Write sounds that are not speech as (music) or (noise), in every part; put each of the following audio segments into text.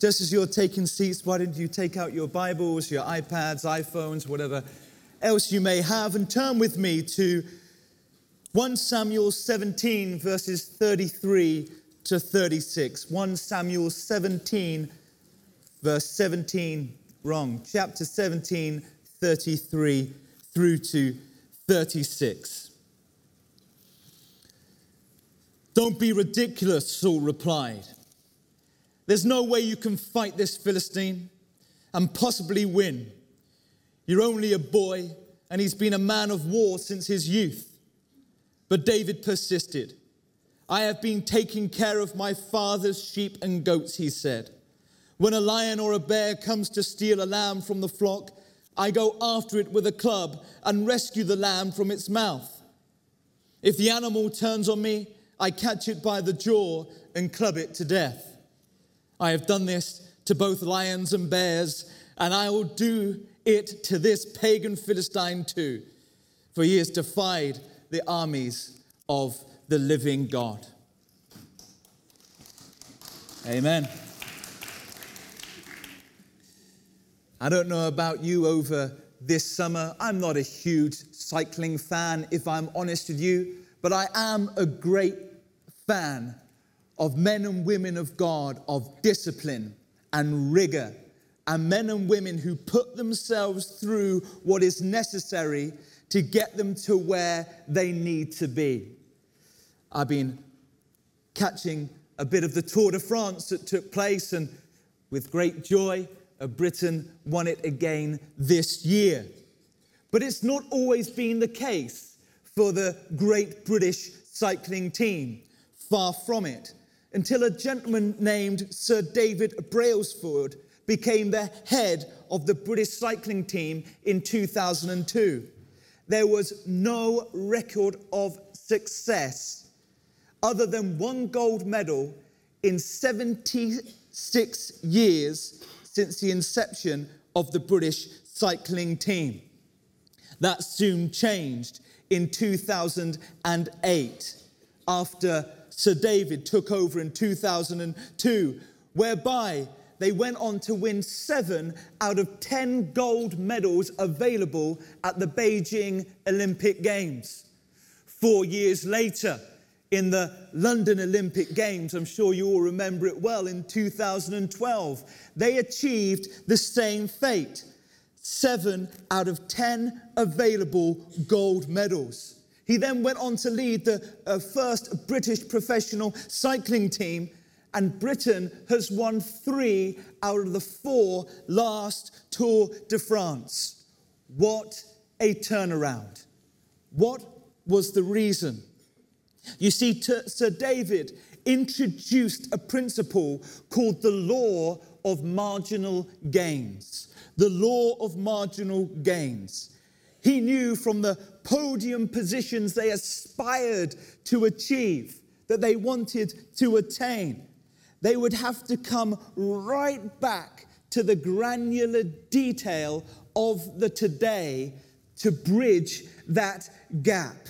Just as you're taking seats, why don't you take out your Bibles, your iPads, iPhones, whatever else you may have, and turn with me to 1 Samuel 17, verses 33 to 36. 1 Samuel 17, verse 17, wrong. Chapter 17, 33 through to 36. Don't be ridiculous, Saul replied. There's no way you can fight this Philistine and possibly win. You're only a boy, and he's been a man of war since his youth. But David persisted. I have been taking care of my father's sheep and goats, he said. When a lion or a bear comes to steal a lamb from the flock, I go after it with a club and rescue the lamb from its mouth. If the animal turns on me, I catch it by the jaw and club it to death. I have done this to both lions and bears, and I will do it to this pagan Philistine too, for he has defied the armies of the living God. Amen. I don't know about you over this summer. I'm not a huge cycling fan, if I'm honest with you, but I am a great fan of men and women of God, of discipline and rigor, and men and women who put themselves through what is necessary to get them to where they need to be. I've been catching a bit of the Tour de France that took place, and with great joy, Britain won it again this year. But it's not always been the case for the great British cycling team. Far from it until a gentleman named Sir David Brailsford became the head of the British cycling team in 2002. There was no record of success other than one gold medal in 76 years since the inception of the British cycling team. That soon changed in 2008 after Sir David took over in 2002, whereby they went on to win seven out of 10 gold medals available at the Beijing Olympic Games. Four years later, in the London Olympic Games, I'm sure you all remember it well, in 2012, they achieved the same fate seven out of 10 available gold medals. He then went on to lead the uh, first British professional cycling team, and Britain has won three out of the four last Tour de France. What a turnaround! What was the reason? You see, Sir David introduced a principle called the law of marginal gains. The law of marginal gains. He knew from the podium positions they aspired to achieve, that they wanted to attain, they would have to come right back to the granular detail of the today to bridge that gap.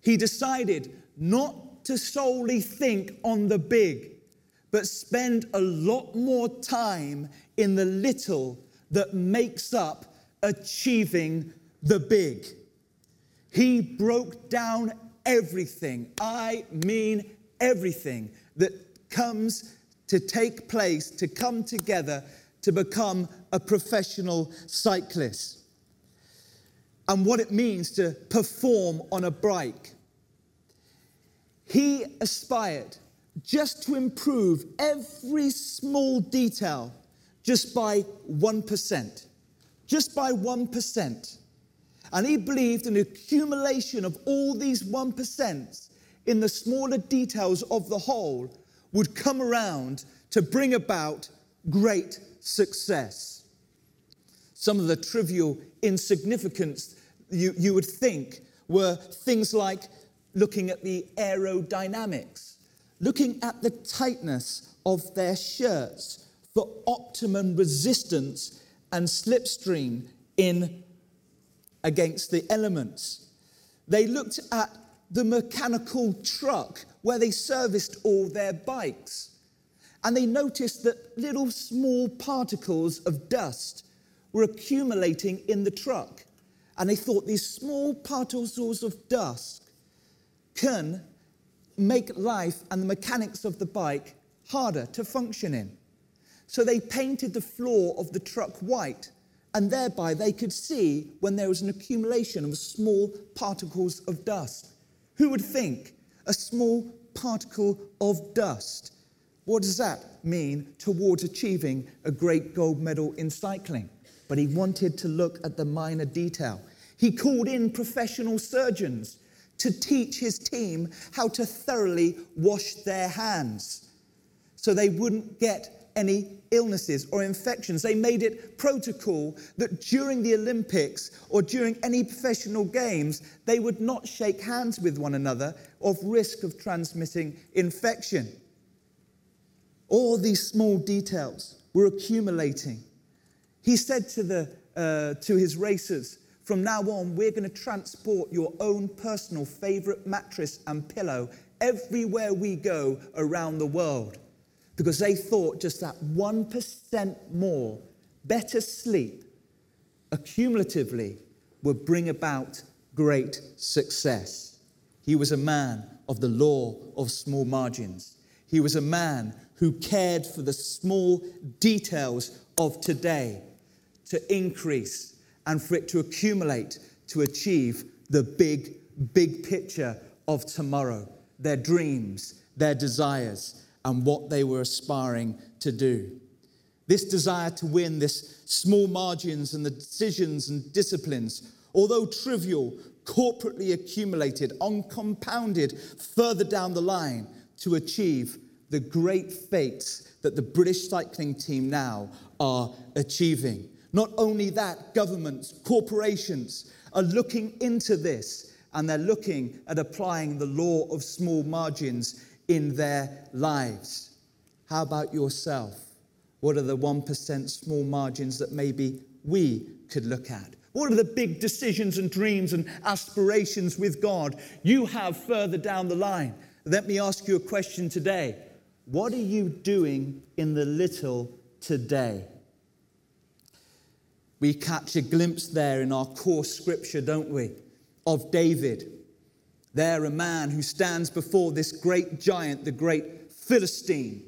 He decided not to solely think on the big, but spend a lot more time in the little that makes up achieving the big. He broke down everything, I mean everything, that comes to take place, to come together to become a professional cyclist. And what it means to perform on a bike. He aspired just to improve every small detail just by 1%. Just by 1%. And he believed an accumulation of all these 1% in the smaller details of the whole would come around to bring about great success. Some of the trivial insignificance you, you would think were things like looking at the aerodynamics, looking at the tightness of their shirts for optimum resistance and slipstream in against the elements. They looked at the mechanical truck where they serviced all their bikes. And they noticed that little small particles of dust were accumulating in the truck. And they thought these small particles of dust can make life and the mechanics of the bike harder to function in. So they painted the floor of the truck white, and thereby they could see when there was an accumulation of small particles of dust. Who would think a small particle of dust? What does that mean towards achieving a great gold medal in cycling? But he wanted to look at the minor detail. He called in professional surgeons to teach his team how to thoroughly wash their hands so they wouldn't get any illnesses or infections. They made it protocol that during the Olympics or during any professional games, they would not shake hands with one another of risk of transmitting infection. All these small details were accumulating. He said to, the, uh, to his racers, from now on, we're going to transport your own personal favorite mattress and pillow everywhere we go around the world because they thought just that 1% more better sleep accumulatively would bring about great success. He was a man of the law of small margins. He was a man who cared for the small details of today to increase and for it to accumulate to achieve the big, big picture of tomorrow, their dreams, their desires, and what they were aspiring to do. This desire to win, this small margins and the decisions and disciplines, although trivial, corporately accumulated, uncompounded further down the line to achieve the great fates that the British cycling team now are achieving. Not only that, governments, corporations are looking into this and they're looking at applying the law of small margins in their lives. How about yourself? What are the 1% small margins that maybe we could look at? What are the big decisions and dreams and aspirations with God you have further down the line? Let me ask you a question today. What are you doing in the little today? We catch a glimpse there in our core scripture, don't we, of David. There, a man who stands before this great giant, the great Philistine,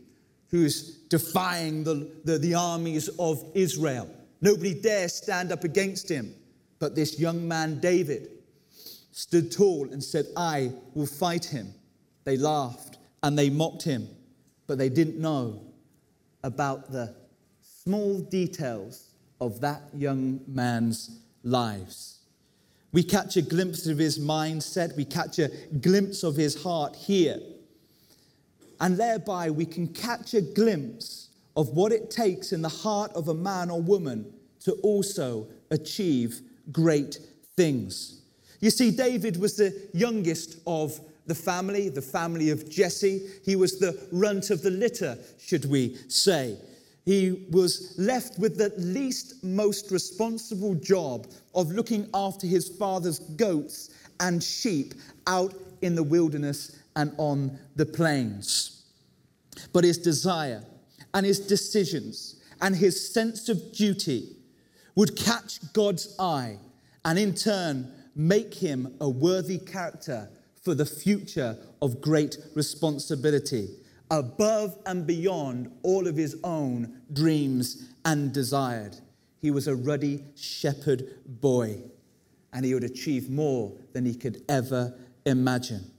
who's defying the, the, the, armies of Israel. Nobody dares stand up against him. But this young man, David, stood tall and said, I will fight him. They laughed and they mocked him, but they didn't know about the small details of that young man's lives. We catch a glimpse of his mindset, we catch a glimpse of his heart here. And thereby, we can catch a glimpse of what it takes in the heart of a man or woman to also achieve great things. You see, David was the youngest of the family, the family of Jesse. He was the runt of the litter, should we say he was left with the least most responsible job of looking after his father's goats and sheep out in the wilderness and on the plains. But his desire and his decisions and his sense of duty would catch God's eye and in turn make him a worthy character for the future of great responsibility above and beyond all of his own dreams and desired. He was a ruddy shepherd boy, and he would achieve more than he could ever imagine.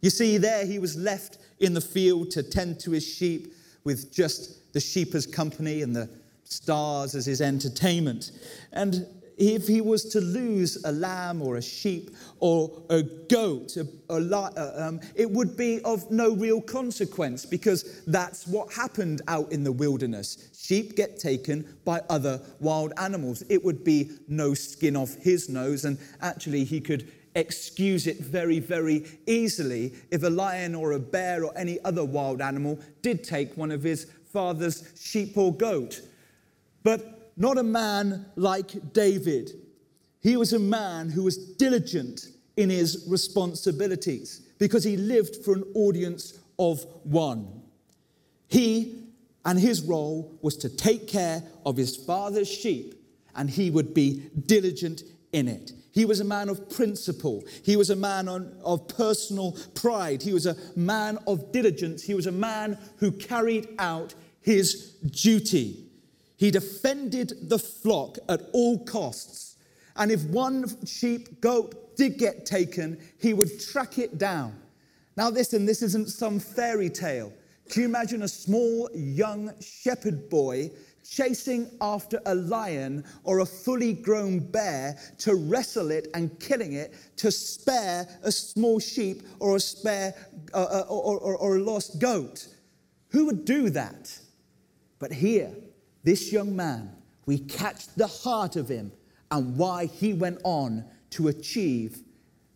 You see, there he was left in the field to tend to his sheep with just the sheep as company and the stars as his entertainment. And if he was to lose a lamb or a sheep or a goat, a, a, uh, um, it would be of no real consequence because that's what happened out in the wilderness. Sheep get taken by other wild animals. It would be no skin off his nose, and actually, he could excuse it very, very easily if a lion or a bear or any other wild animal did take one of his father's sheep or goat. But not a man like David. He was a man who was diligent in his responsibilities because he lived for an audience of one. He And his role was to take care of his father's sheep, and he would be diligent in it. He was a man of principle. He was a man on, of personal pride. He was a man of diligence. He was a man who carried out his duty. He defended the flock at all costs. And if one sheep, goat did get taken, he would track it down. Now, listen, this isn't some fairy tale. Can you imagine a small young shepherd boy chasing after a lion or a fully grown bear to wrestle it and killing it to spare a small sheep or a spare uh, uh, or, or, or a lost goat? Who would do that? But here, this young man, we catch the heart of him and why he went on to achieve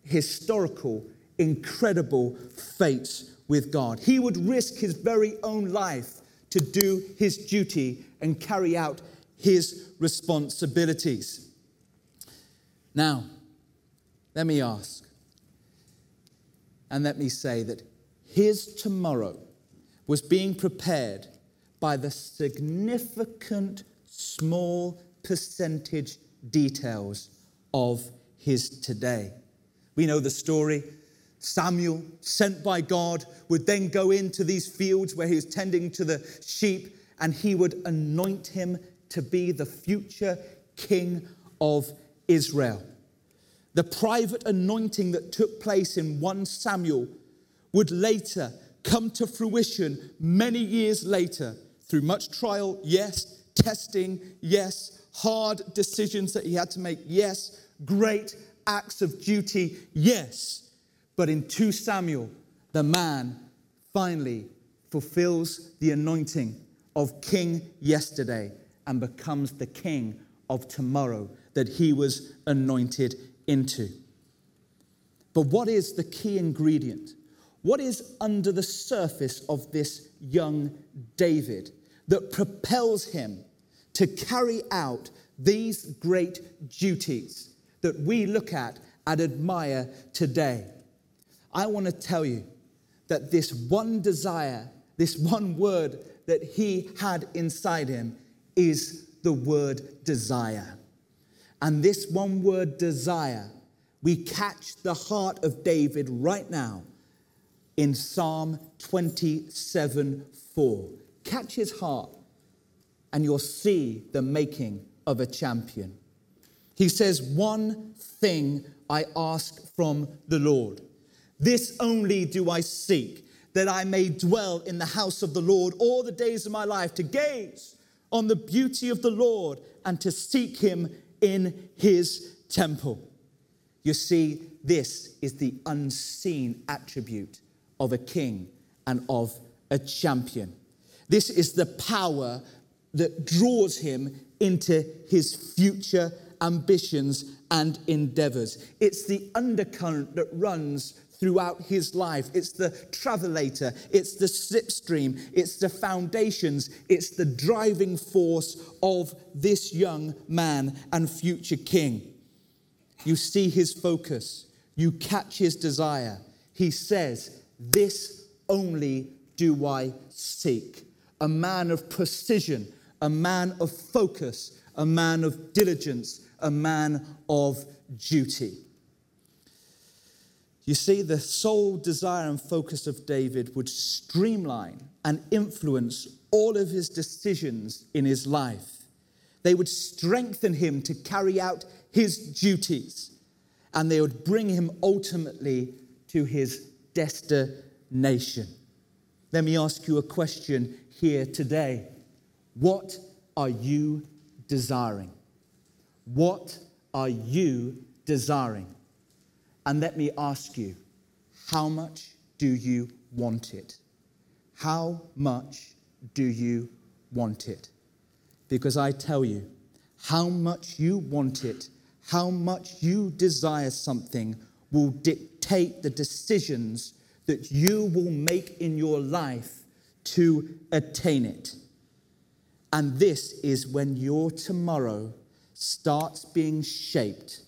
historical, incredible fates with God. He would risk his very own life to do his duty and carry out his responsibilities. Now, let me ask, and let me say that his tomorrow was being prepared by the significant small percentage details of his today. We know the story. Samuel, sent by God, would then go into these fields where he was tending to the sheep and he would anoint him to be the future king of Israel. The private anointing that took place in 1 Samuel would later come to fruition many years later through much trial, yes, testing, yes, hard decisions that he had to make, yes, great acts of duty, yes. But in 2 Samuel, the man finally fulfills the anointing of king yesterday and becomes the king of tomorrow that he was anointed into. But what is the key ingredient? What is under the surface of this young David that propels him to carry out these great duties that we look at and admire today. I want to tell you that this one desire, this one word that he had inside him is the word desire. And this one word desire, we catch the heart of David right now in Psalm 27 4. Catch his heart, and you'll see the making of a champion. He says, One thing I ask from the Lord. This only do I seek, that I may dwell in the house of the Lord all the days of my life, to gaze on the beauty of the Lord and to seek him in his temple. You see, this is the unseen attribute of a king and of a champion. This is the power that draws him into his future ambitions and endeavors. It's the undercurrent that runs throughout his life. It's the travelator, it's the slipstream, it's the foundations, it's the driving force of this young man and future king. You see his focus, you catch his desire. He says, This only do I seek a man of precision, a man of focus, a man of diligence, a man of duty. You see, the sole desire and focus of David would streamline and influence all of his decisions in his life. They would strengthen him to carry out his duties, and they would bring him ultimately to his destination. Let me ask you a question here today. What are you desiring? What are you desiring? And let me ask you, how much do you want it? How much do you want it? Because I tell you, how much you want it, how much you desire something will dictate the decisions that you will make in your life to attain it. And this is when your tomorrow starts being shaped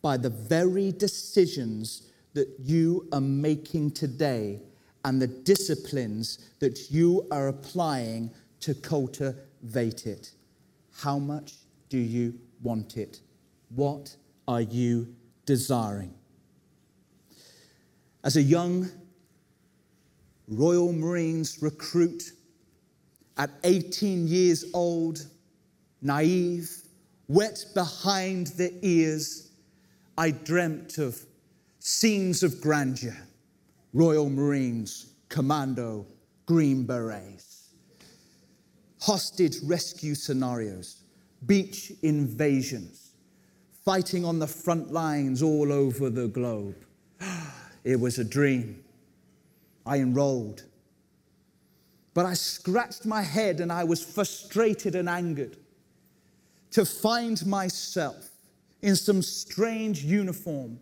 by the very decisions that you are making today and the disciplines that you are applying to cultivate it. How much do you want it? What are you desiring? As a young Royal Marines recruit at 18 years old, naive, wet behind the ears, I dreamt of scenes of grandeur, Royal Marines, Commando, Green Berets, hostage rescue scenarios, beach invasions, fighting on the front lines all over the globe. (gasps) It was a dream. I enrolled. But I scratched my head and I was frustrated and angered to find myself in some strange uniform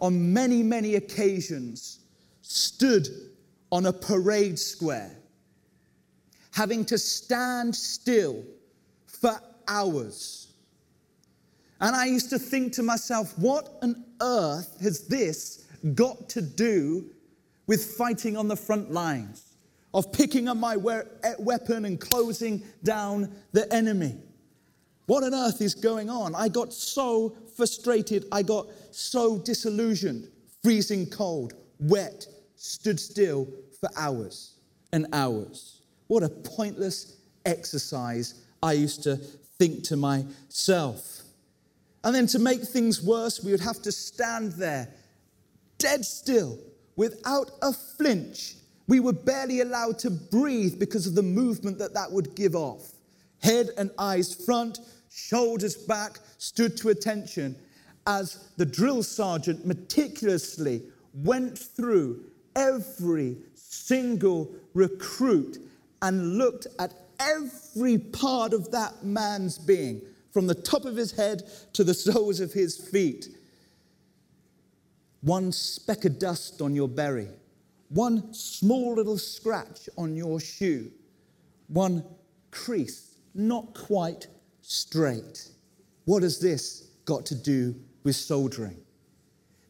on many, many occasions stood on a parade square, having to stand still for hours. And I used to think to myself, what on earth has this got to do with fighting on the front lines, of picking up my eh, weapon and closing down the enemy? What on earth is going on? I got so frustrated. I got so disillusioned, freezing cold, wet, stood still for hours and hours. What a pointless exercise, I used to think to myself. And then to make things worse, we would have to stand there, dead still, without a flinch. We were barely allowed to breathe because of the movement that that would give off. Head and eyes front, shoulders back, stood to attention as the drill sergeant meticulously went through every single recruit and looked at every part of that man's being, from the top of his head to the soles of his feet. One speck of dust on your beret, one small little scratch on your shoe, one crease not quite straight. What has this got to do with soldiering?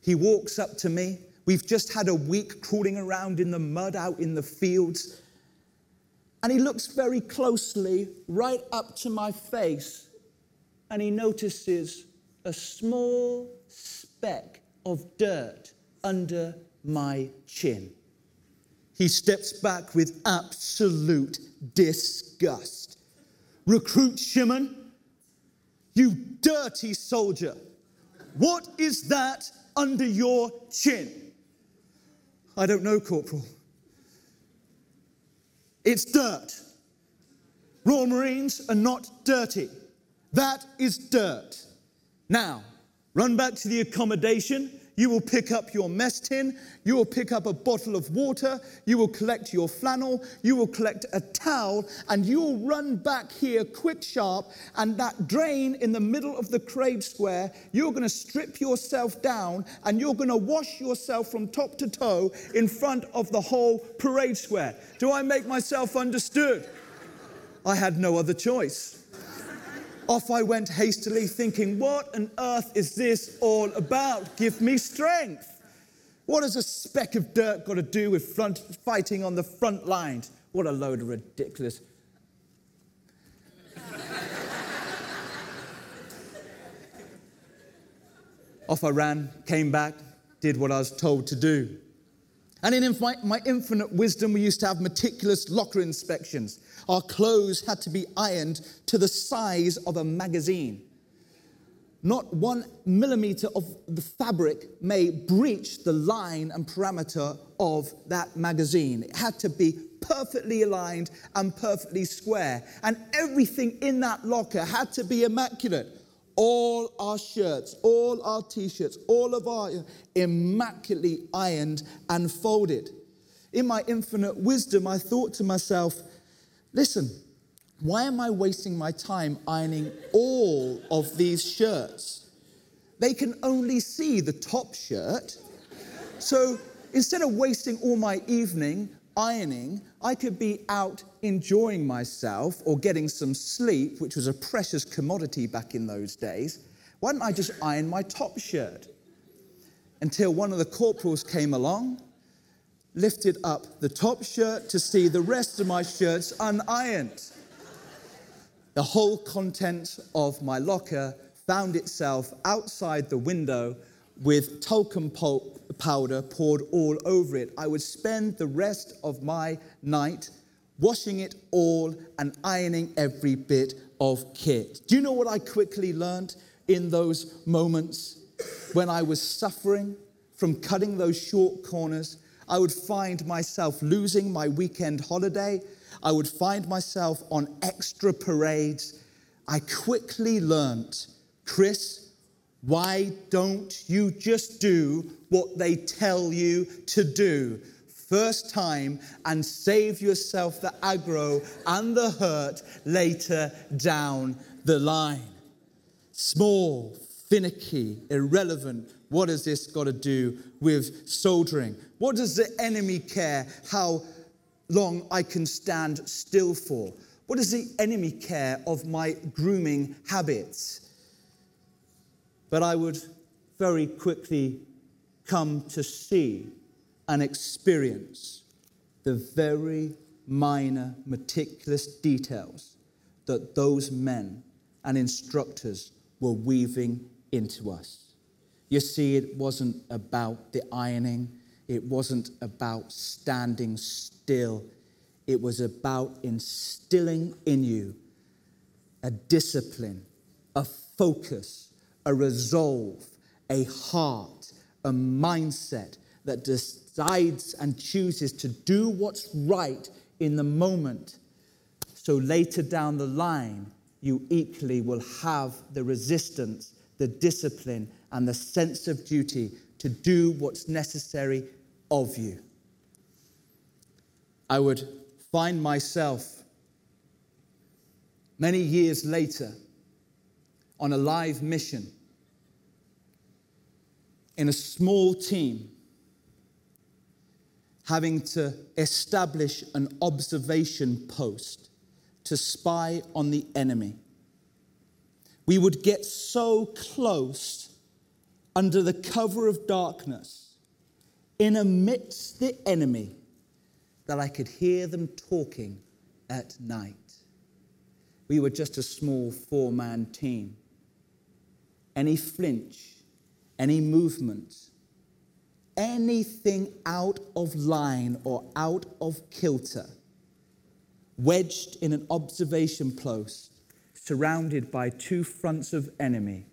He walks up to me. We've just had a week crawling around in the mud out in the fields. And he looks very closely right up to my face and he notices a small speck of dirt under my chin. He steps back with absolute disgust. Recruit Shimon, you dirty soldier. What is that under your chin? I don't know, Corporal. It's dirt. Royal Marines are not dirty. That is dirt. Now, run back to the accommodation you will pick up your mess tin, you will pick up a bottle of water, you will collect your flannel, you will collect a towel, and you will run back here quick, sharp, and that drain in the middle of the crave square, you're going to strip yourself down and you're going to wash yourself from top to toe in front of the whole parade square. Do I make myself understood? I had no other choice. Off I went hastily, thinking, What on earth is this all about? Give me strength. What has a speck of dirt got to do with front, fighting on the front lines? What a load of ridiculous. (laughs) Off I ran, came back, did what I was told to do. And in my infinite wisdom, we used to have meticulous locker inspections. Our clothes had to be ironed to the size of a magazine. Not one millimeter of the fabric may breach the line and parameter of that magazine. It had to be perfectly aligned and perfectly square. And everything in that locker had to be immaculate. All our shirts, all our t shirts, all of our immaculately ironed and folded. In my infinite wisdom, I thought to myself, Listen, why am I wasting my time ironing all of these shirts? They can only see the top shirt. So instead of wasting all my evening ironing, I could be out enjoying myself or getting some sleep, which was a precious commodity back in those days. Why don't I just iron my top shirt? Until one of the corporals came along lifted up the top shirt to see the rest of my shirts unironed. The whole content of my locker found itself outside the window with talcum powder poured all over it. I would spend the rest of my night washing it all and ironing every bit of kit. Do you know what I quickly learned in those moments when I was suffering from cutting those short corners? I would find myself losing my weekend holiday. I would find myself on extra parades. I quickly learnt, Chris, why don't you just do what they tell you to do? First time and save yourself the aggro and the hurt later down the line. Small, finicky, irrelevant. What has this got to do with soldiering? What does the enemy care how long I can stand still for? What does the enemy care of my grooming habits? But I would very quickly come to see and experience the very minor, meticulous details that those men and instructors were weaving into us. You see, it wasn't about the ironing, it wasn't about standing still, it was about instilling in you a discipline, a focus, a resolve, a heart, a mindset that decides and chooses to do what's right in the moment. So later down the line, you equally will have the resistance, the discipline, and the sense of duty to do what's necessary of you. I would find myself many years later on a live mission in a small team having to establish an observation post to spy on the enemy. We would get so close under the cover of darkness, in amidst the enemy, that I could hear them talking at night. We were just a small four man team. Any flinch, any movement, anything out of line or out of kilter, wedged in an observation post, surrounded by two fronts of enemy,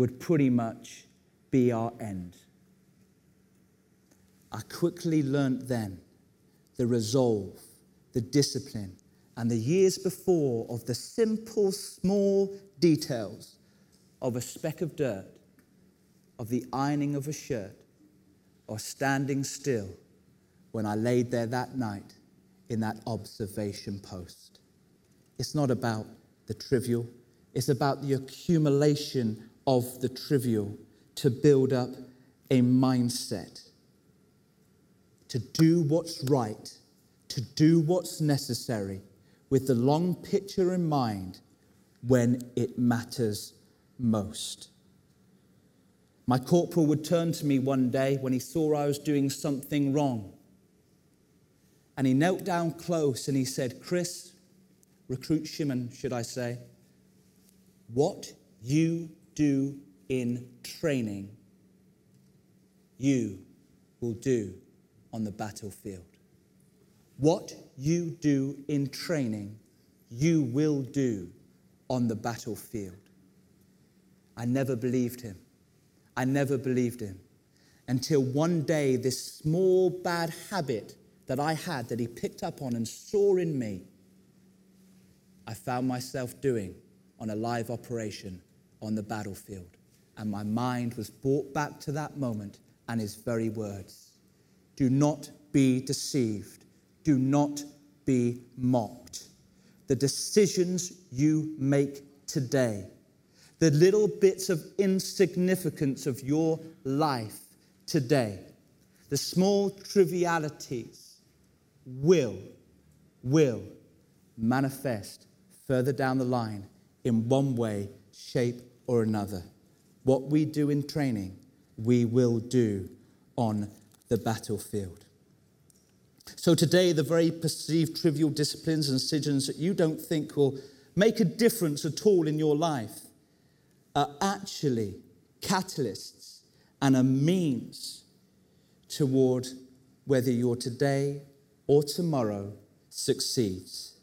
would pretty much be our end. I quickly learnt then the resolve, the discipline, and the years before of the simple, small details of a speck of dirt, of the ironing of a shirt, or standing still when I laid there that night in that observation post. It's not about the trivial, it's about the accumulation of the trivial to build up a mindset, to do what's right, to do what's necessary, with the long picture in mind when it matters most. My corporal would turn to me one day when he saw I was doing something wrong. And he knelt down close and he said, Chris, recruit Shimon, should I say, what you do in training, you will do on the battlefield. What you do in training, you will do on the battlefield. I never believed him. I never believed him until one day this small bad habit that I had that he picked up on and saw in me, I found myself doing on a live operation on the battlefield. And my mind was brought back to that moment and his very words Do not be deceived, do not be mocked. The decisions you make today, the little bits of insignificance of your life today, the small trivialities will, will manifest further down the line in one way, shape, or another. What we do in training, we will do on the battlefield. So today, the very perceived trivial disciplines and decisions that you don't think will make a difference at all in your life are actually catalysts and a means toward whether your today or tomorrow succeeds.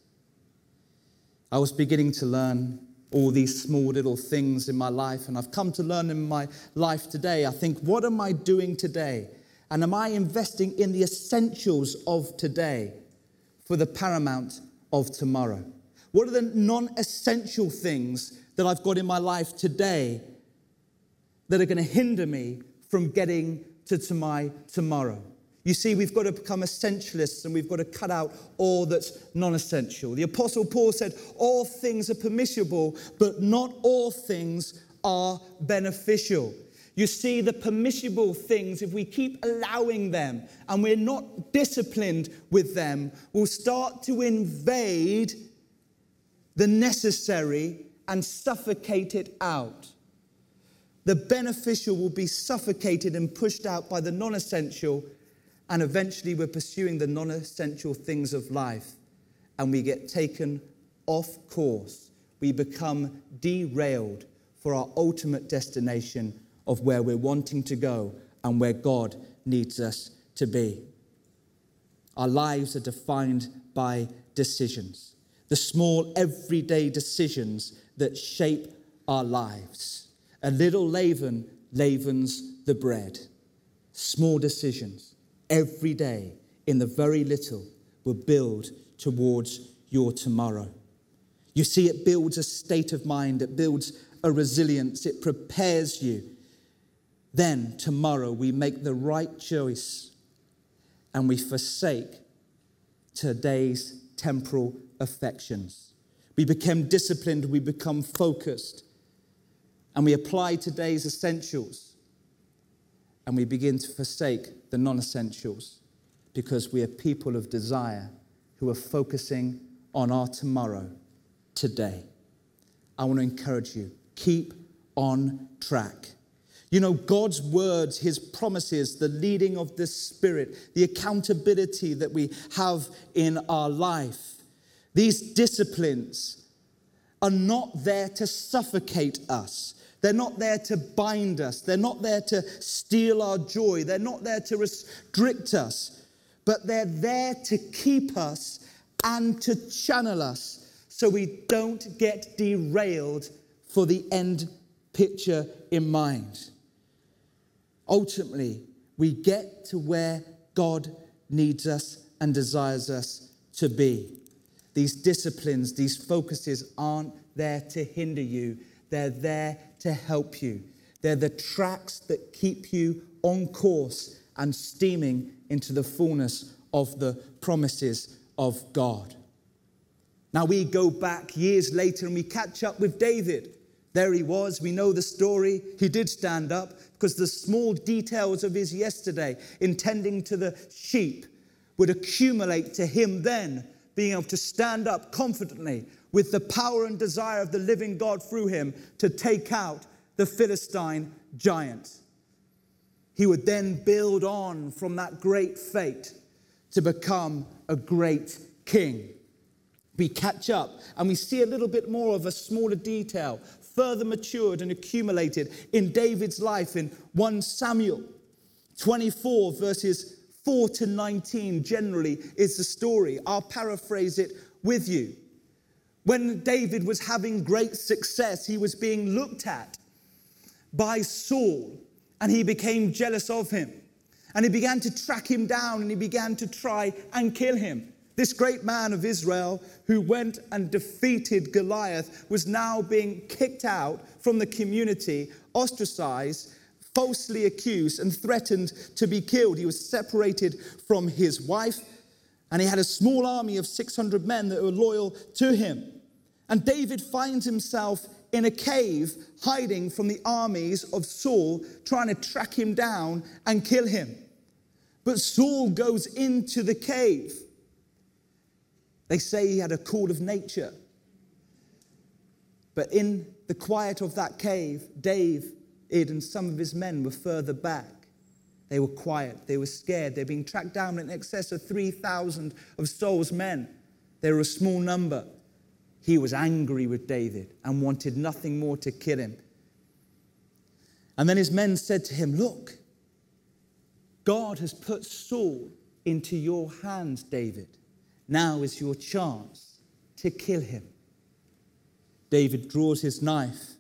I was beginning to learn all these small little things in my life, and I've come to learn in my life today. I think, what am I doing today? And am I investing in the essentials of today for the paramount of tomorrow? What are the non essential things that I've got in my life today that are going to hinder me from getting to my tomorrow? You see, we've got to become essentialists and we've got to cut out all that's non essential. The Apostle Paul said, All things are permissible, but not all things are beneficial. You see, the permissible things, if we keep allowing them and we're not disciplined with them, will start to invade the necessary and suffocate it out. The beneficial will be suffocated and pushed out by the non essential and eventually, we're pursuing the non essential things of life and we get taken off course. We become derailed for our ultimate destination of where we're wanting to go and where God needs us to be. Our lives are defined by decisions, the small everyday decisions that shape our lives. A little leaven leavens the bread. Small decisions every day in the very little will build towards your tomorrow. You see, it builds a state of mind, it builds a resilience, it prepares you. Then tomorrow we make the right choice and we forsake today's temporal affections. We become disciplined, we become focused, and we apply today's essentials and we begin to forsake the non essentials because we are people of desire who are focusing on our tomorrow today. I want to encourage you keep on track. You know, God's words, His promises, the leading of the Spirit, the accountability that we have in our life, these disciplines are not there to suffocate us. They're not there to bind us. They're not there to steal our joy. They're not there to restrict us. But they're there to keep us and to channel us so we don't get derailed for the end picture in mind. Ultimately, we get to where God needs us and desires us to be. These disciplines, these focuses aren't there to hinder you, they're there to help you. They're the tracks that keep you on course and steaming into the fullness of the promises of God. Now we go back years later and we catch up with David. There he was. We know the story. He did stand up because the small details of his yesterday, intending to the sheep, would accumulate to him then, being able to stand up confidently with the power and desire of the living God through him to take out the Philistine giant. He would then build on from that great fate to become a great king. We catch up and we see a little bit more of a smaller detail, further matured and accumulated in David's life in 1 Samuel 24, verses 4 to 19, generally is the story. I'll paraphrase it with you. When David was having great success, he was being looked at by Saul and he became jealous of him. And he began to track him down and he began to try and kill him. This great man of Israel who went and defeated Goliath was now being kicked out from the community, ostracized, falsely accused, and threatened to be killed. He was separated from his wife, and he had a small army of 600 men that were loyal to him. And David finds himself in a cave hiding from the armies of Saul, trying to track him down and kill him. But Saul goes into the cave. They say he had a call of nature. But in the quiet of that cave, David and some of his men were further back. They were quiet. They were scared. They're being tracked down in excess of 3,000 of Saul's men. They were a small number. He was angry with David and wanted nothing more to kill him. And then his men said to him, Look, God has put Saul into your hands, David. Now is your chance to kill him. David draws his knife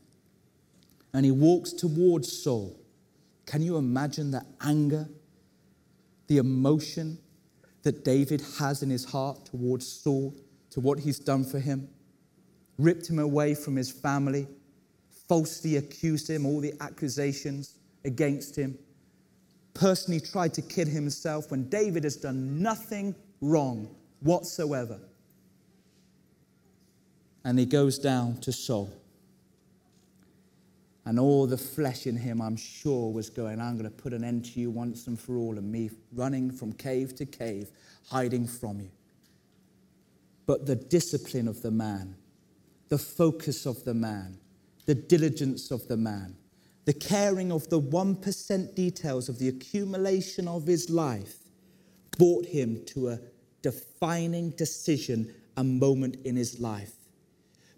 and he walks towards Saul. Can you imagine the anger, the emotion that David has in his heart towards Saul, to what he's done for him? Ripped him away from his family, falsely accused him, all the accusations against him, personally tried to kill himself when David has done nothing wrong whatsoever. And he goes down to Saul. And all the flesh in him, I'm sure, was going, I'm going to put an end to you once and for all, and me running from cave to cave, hiding from you. But the discipline of the man, the focus of the man, the diligence of the man, the caring of the 1% details of the accumulation of his life brought him to a defining decision, a moment in his life.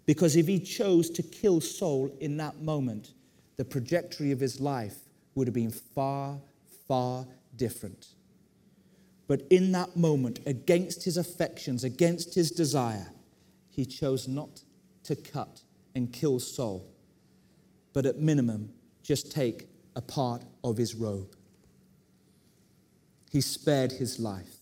Because if he chose to kill Saul in that moment, the trajectory of his life would have been far, far different. But in that moment, against his affections, against his desire, he chose not to cut and kill Saul, but at minimum, just take a part of his robe. He spared his life.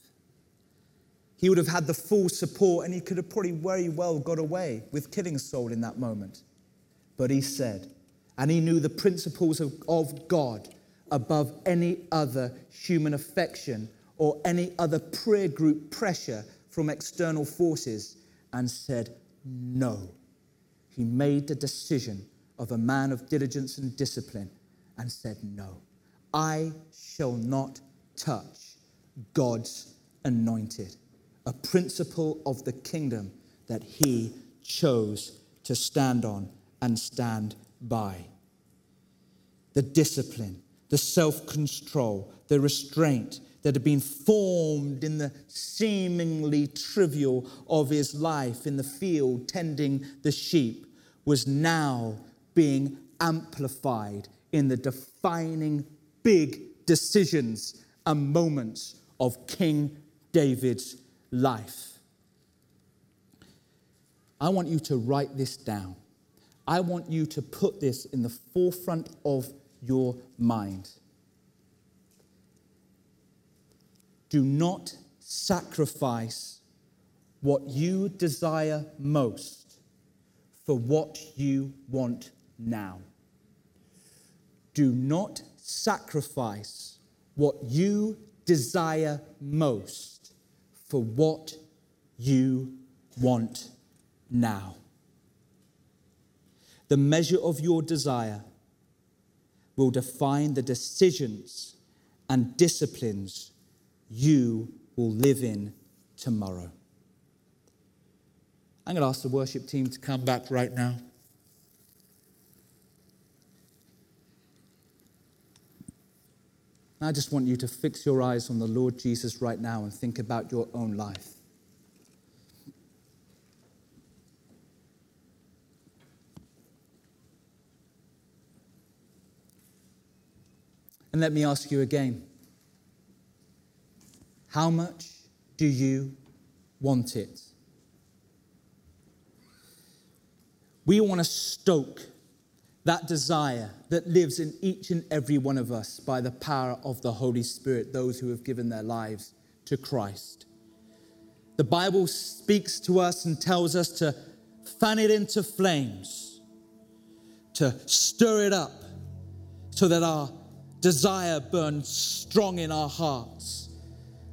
He would have had the full support and he could have probably very well got away with killing Saul in that moment. But he said, and he knew the principles of, of God above any other human affection or any other prayer group pressure from external forces and said, No. He made the decision of a man of diligence and discipline and said, No, I shall not touch God's anointed, a principle of the kingdom that he chose to stand on and stand by. The discipline, the self control, the restraint that had been formed in the seemingly trivial of his life in the field tending the sheep was now being amplified in the defining big decisions and moments of King David's life. I want you to write this down. I want you to put this in the forefront of your mind. Do not sacrifice what you desire most for what you want now. Do not sacrifice what you desire most for what you want now the measure of your desire will define the decisions and disciplines you will live in tomorrow. I'm going to ask the worship team to come back right now. I just want you to fix your eyes on the Lord Jesus right now and think about your own life. And let me ask you again how much do you want it? We want to stoke that desire that lives in each and every one of us by the power of the Holy Spirit, those who have given their lives to Christ. The Bible speaks to us and tells us to fan it into flames, to stir it up so that our desire burns strong in our hearts,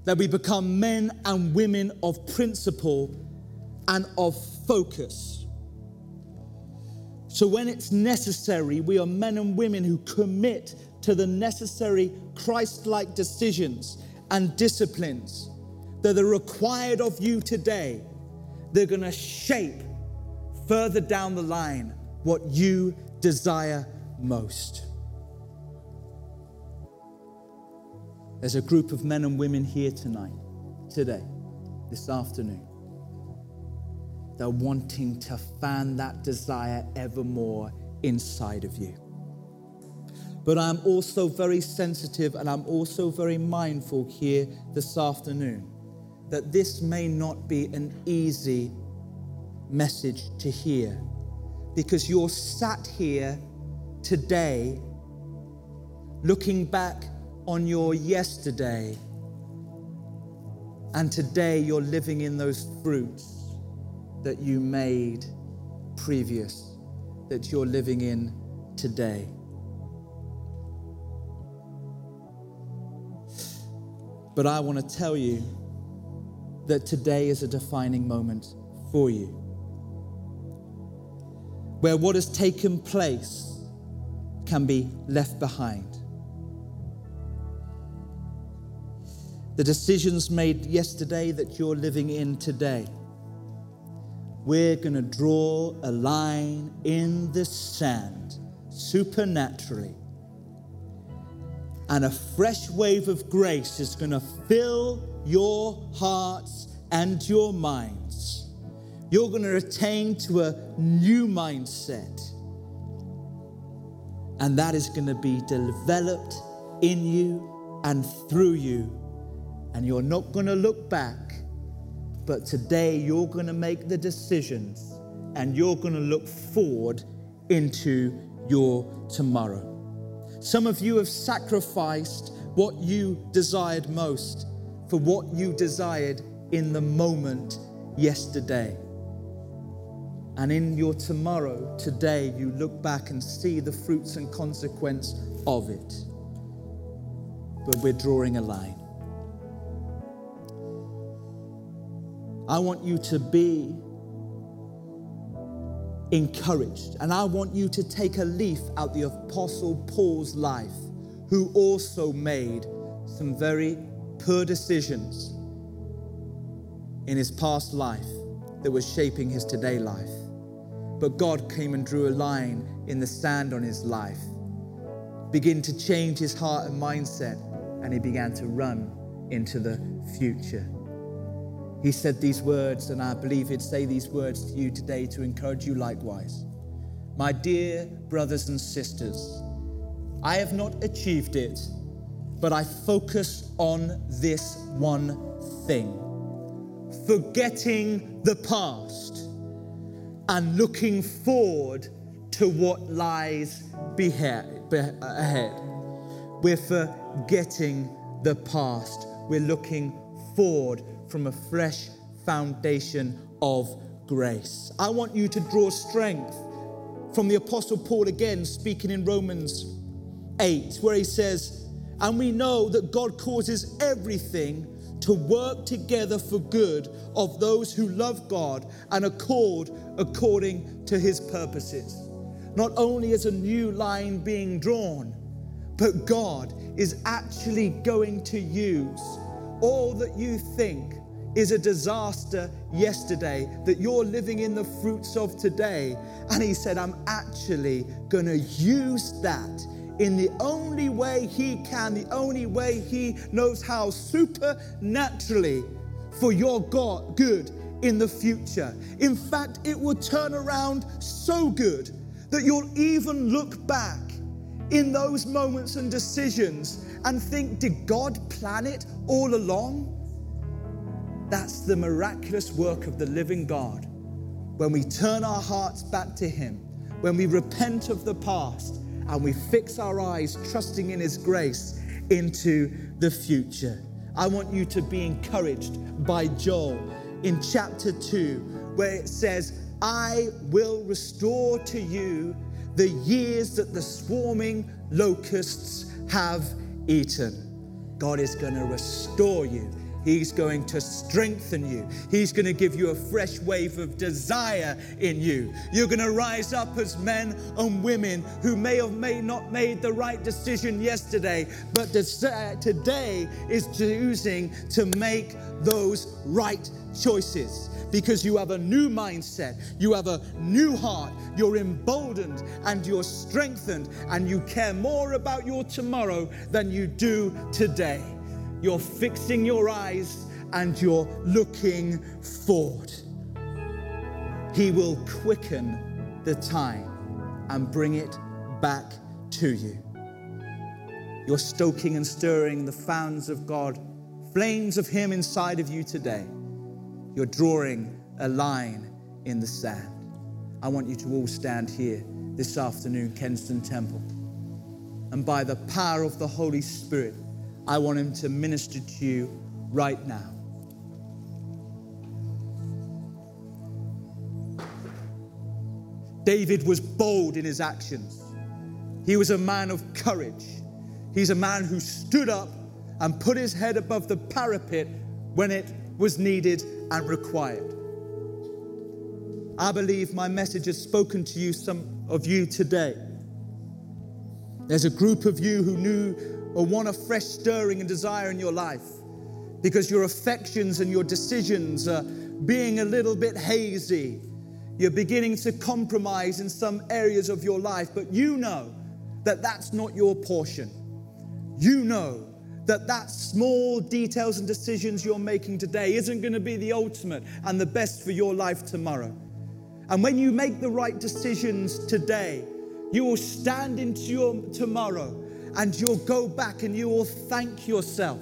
that we become men and women of principle and of focus. So, when it's necessary, we are men and women who commit to the necessary Christ like decisions and disciplines that are required of you today. They're going to shape further down the line what you desire most. There's a group of men and women here tonight, today, this afternoon. They're wanting to fan that desire ever more inside of you. But I'm also very sensitive and I'm also very mindful here this afternoon that this may not be an easy message to hear because you're sat here today looking back on your yesterday, and today you're living in those fruits that you made previous, that you're living in today. But I want to tell you that today is a defining moment for you. Where what has taken place can be left behind. The decisions made yesterday that you're living in today. We're going to draw a line in the sand supernaturally. And a fresh wave of grace is going to fill your hearts and your minds. You're going to attain to a new mindset. And that is going to be developed in you and through you. And you're not going to look back, but today you're going to make the decisions and you're going to look forward into your tomorrow. Some of you have sacrificed what you desired most for what you desired in the moment yesterday. And in your tomorrow, today, you look back and see the fruits and consequence of it. But we're drawing a line. I want you to be encouraged. And I want you to take a leaf out the Apostle Paul's life, who also made some very poor decisions in his past life that was shaping his today life. But God came and drew a line in the sand on his life, began to change his heart and mindset, and he began to run into the future. He said these words, and I believe he'd say these words to you today to encourage you likewise. My dear brothers and sisters, I have not achieved it but I focus on this one thing forgetting the past and looking forward to what lies ahead. We're forgetting the past, we're looking forward from a fresh foundation of grace. I want you to draw strength from the Apostle Paul again, speaking in Romans 8, where he says, and we know that God causes everything to work together for good of those who love God and accord according to his purposes. Not only is a new line being drawn, but God is actually going to use all that you think is a disaster yesterday that you're living in the fruits of today. And he said, I'm actually going to use that in the only way He can, the only way He knows how, supernaturally for your God, good in the future. In fact, it will turn around so good that you'll even look back in those moments and decisions and think, did God plan it all along? That's the miraculous work of the living God. When we turn our hearts back to Him, when we repent of the past, and we fix our eyes, trusting in His grace, into the future. I want you to be encouraged by Joel in chapter 2, where it says, I will restore to you the years that the swarming locusts have eaten. God is going to restore you He's going to strengthen you. He's going to give you a fresh wave of desire in you. You're going to rise up as men and women who may have may not made the right decision yesterday, but today is choosing to make those right choices because you have a new mindset, you have a new heart, you're emboldened and you're strengthened, and you care more about your tomorrow than you do today. you're fixing your eyes and you're looking forward. He will quicken the time and bring it back to you. You're stoking and stirring the fans of God, flames of Him inside of you today. You're drawing a line in the sand. I want you to all stand here this afternoon, Kensington Temple. And by the power of the Holy Spirit, I want Him to minister to you right now. David was bold in his actions. He was a man of courage. He's a man who stood up and put his head above the parapet when it was needed and required. I believe my message has spoken to you, some of you today. There's a group of you who knew or want a fresh stirring and desire in your life because your affections and your decisions are being a little bit hazy. You're beginning to compromise in some areas of your life, but you know that that's not your portion. You know that that small details and decisions you're making today isn't going to be the ultimate and the best for your life tomorrow. And when you make the right decisions today, you will stand into your tomorrow and you'll go back and you will thank yourself.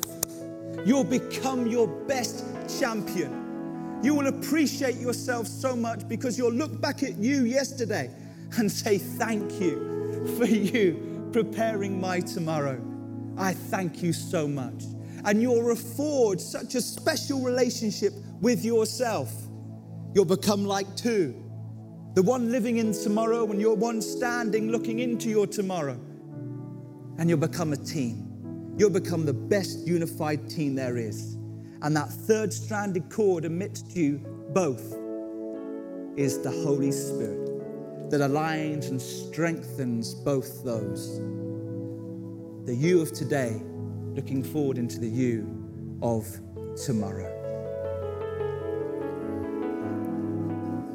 You'll become your best champion. You will appreciate yourself so much because you'll look back at you yesterday and say, Thank you for you preparing my tomorrow. I thank you so much. And you'll afford such a special relationship with yourself. You'll become like two the one living in tomorrow and you're one standing looking into your tomorrow. And you'll become a team. You'll become the best unified team there is. And that third stranded cord amidst you both is the Holy Spirit that aligns and strengthens both those. The you of today looking forward into the you of tomorrow.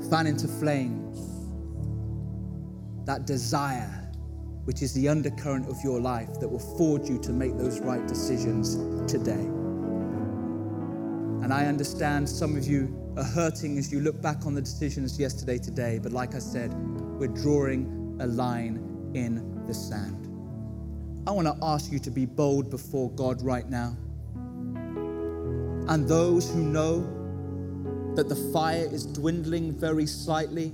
Fan into flames that desire, which is the undercurrent of your life that will forge you to make those right decisions today. And I understand some of you are hurting as you look back on the decisions yesterday, today, but like I said, we're drawing a line in the sand. I want to ask you to be bold before God right now. And those who know that the fire is dwindling very slightly,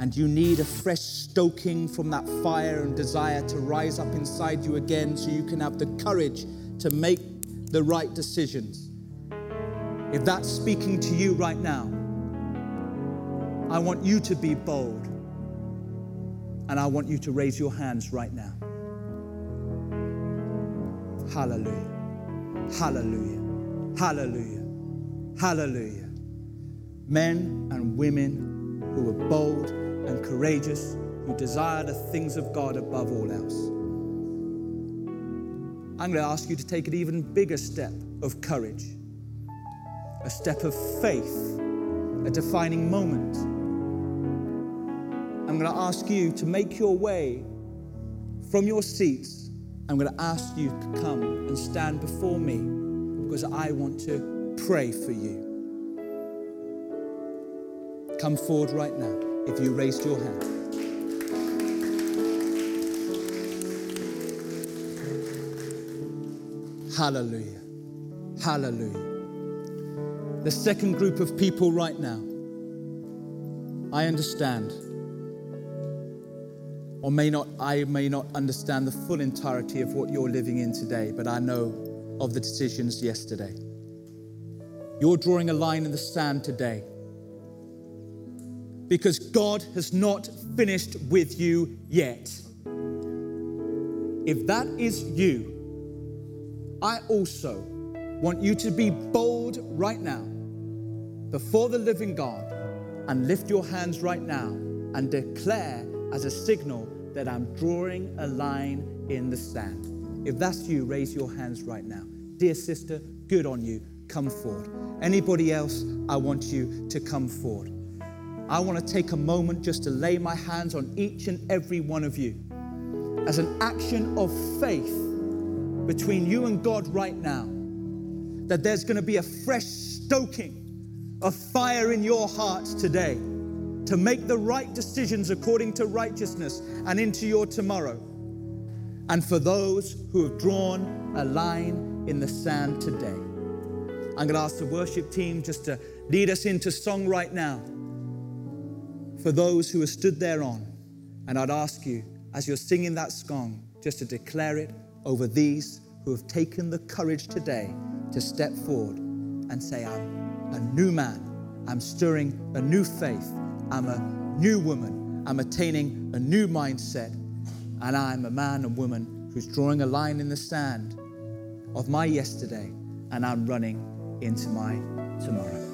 and you need a fresh stoking from that fire and desire to rise up inside you again so you can have the courage to make the right decisions. If that's speaking to you right now, I want you to be bold and I want you to raise your hands right now. Hallelujah. Hallelujah. Hallelujah. Hallelujah. Men and women who are bold and courageous, who desire the things of God above all else. I'm going to ask you to take an even bigger step of courage, a step of faith, a defining moment. I'm going to ask you to make your way from your seats. I'm going to ask you to come and stand before me because I want to pray for you. Come forward right now if you raised your hand. Hallelujah. Hallelujah. The second group of people right now, I understand, or may not, I may not understand the full entirety of what you're living in today, but I know of the decisions yesterday. You're drawing a line in the sand today because God has not finished with you yet. If that is you, I also want you to be bold right now before the living God and lift your hands right now and declare as a signal that I'm drawing a line in the sand. If that's you, raise your hands right now. Dear sister, good on you. Come forward. Anybody else, I want you to come forward. I want to take a moment just to lay my hands on each and every one of you as an action of faith between you and God right now. That there's going to be a fresh stoking of fire in your hearts today to make the right decisions according to righteousness and into your tomorrow. And for those who have drawn a line in the sand today, I'm going to ask the worship team just to lead us into song right now for those who have stood there on. And I'd ask you, as you're singing that song, just to declare it over these who have taken the courage today to step forward and say, I'm a new man. I'm stirring a new faith. I'm a new woman. I'm attaining a new mindset. And I'm a man and woman who's drawing a line in the sand of my yesterday and I'm running into my tomorrow.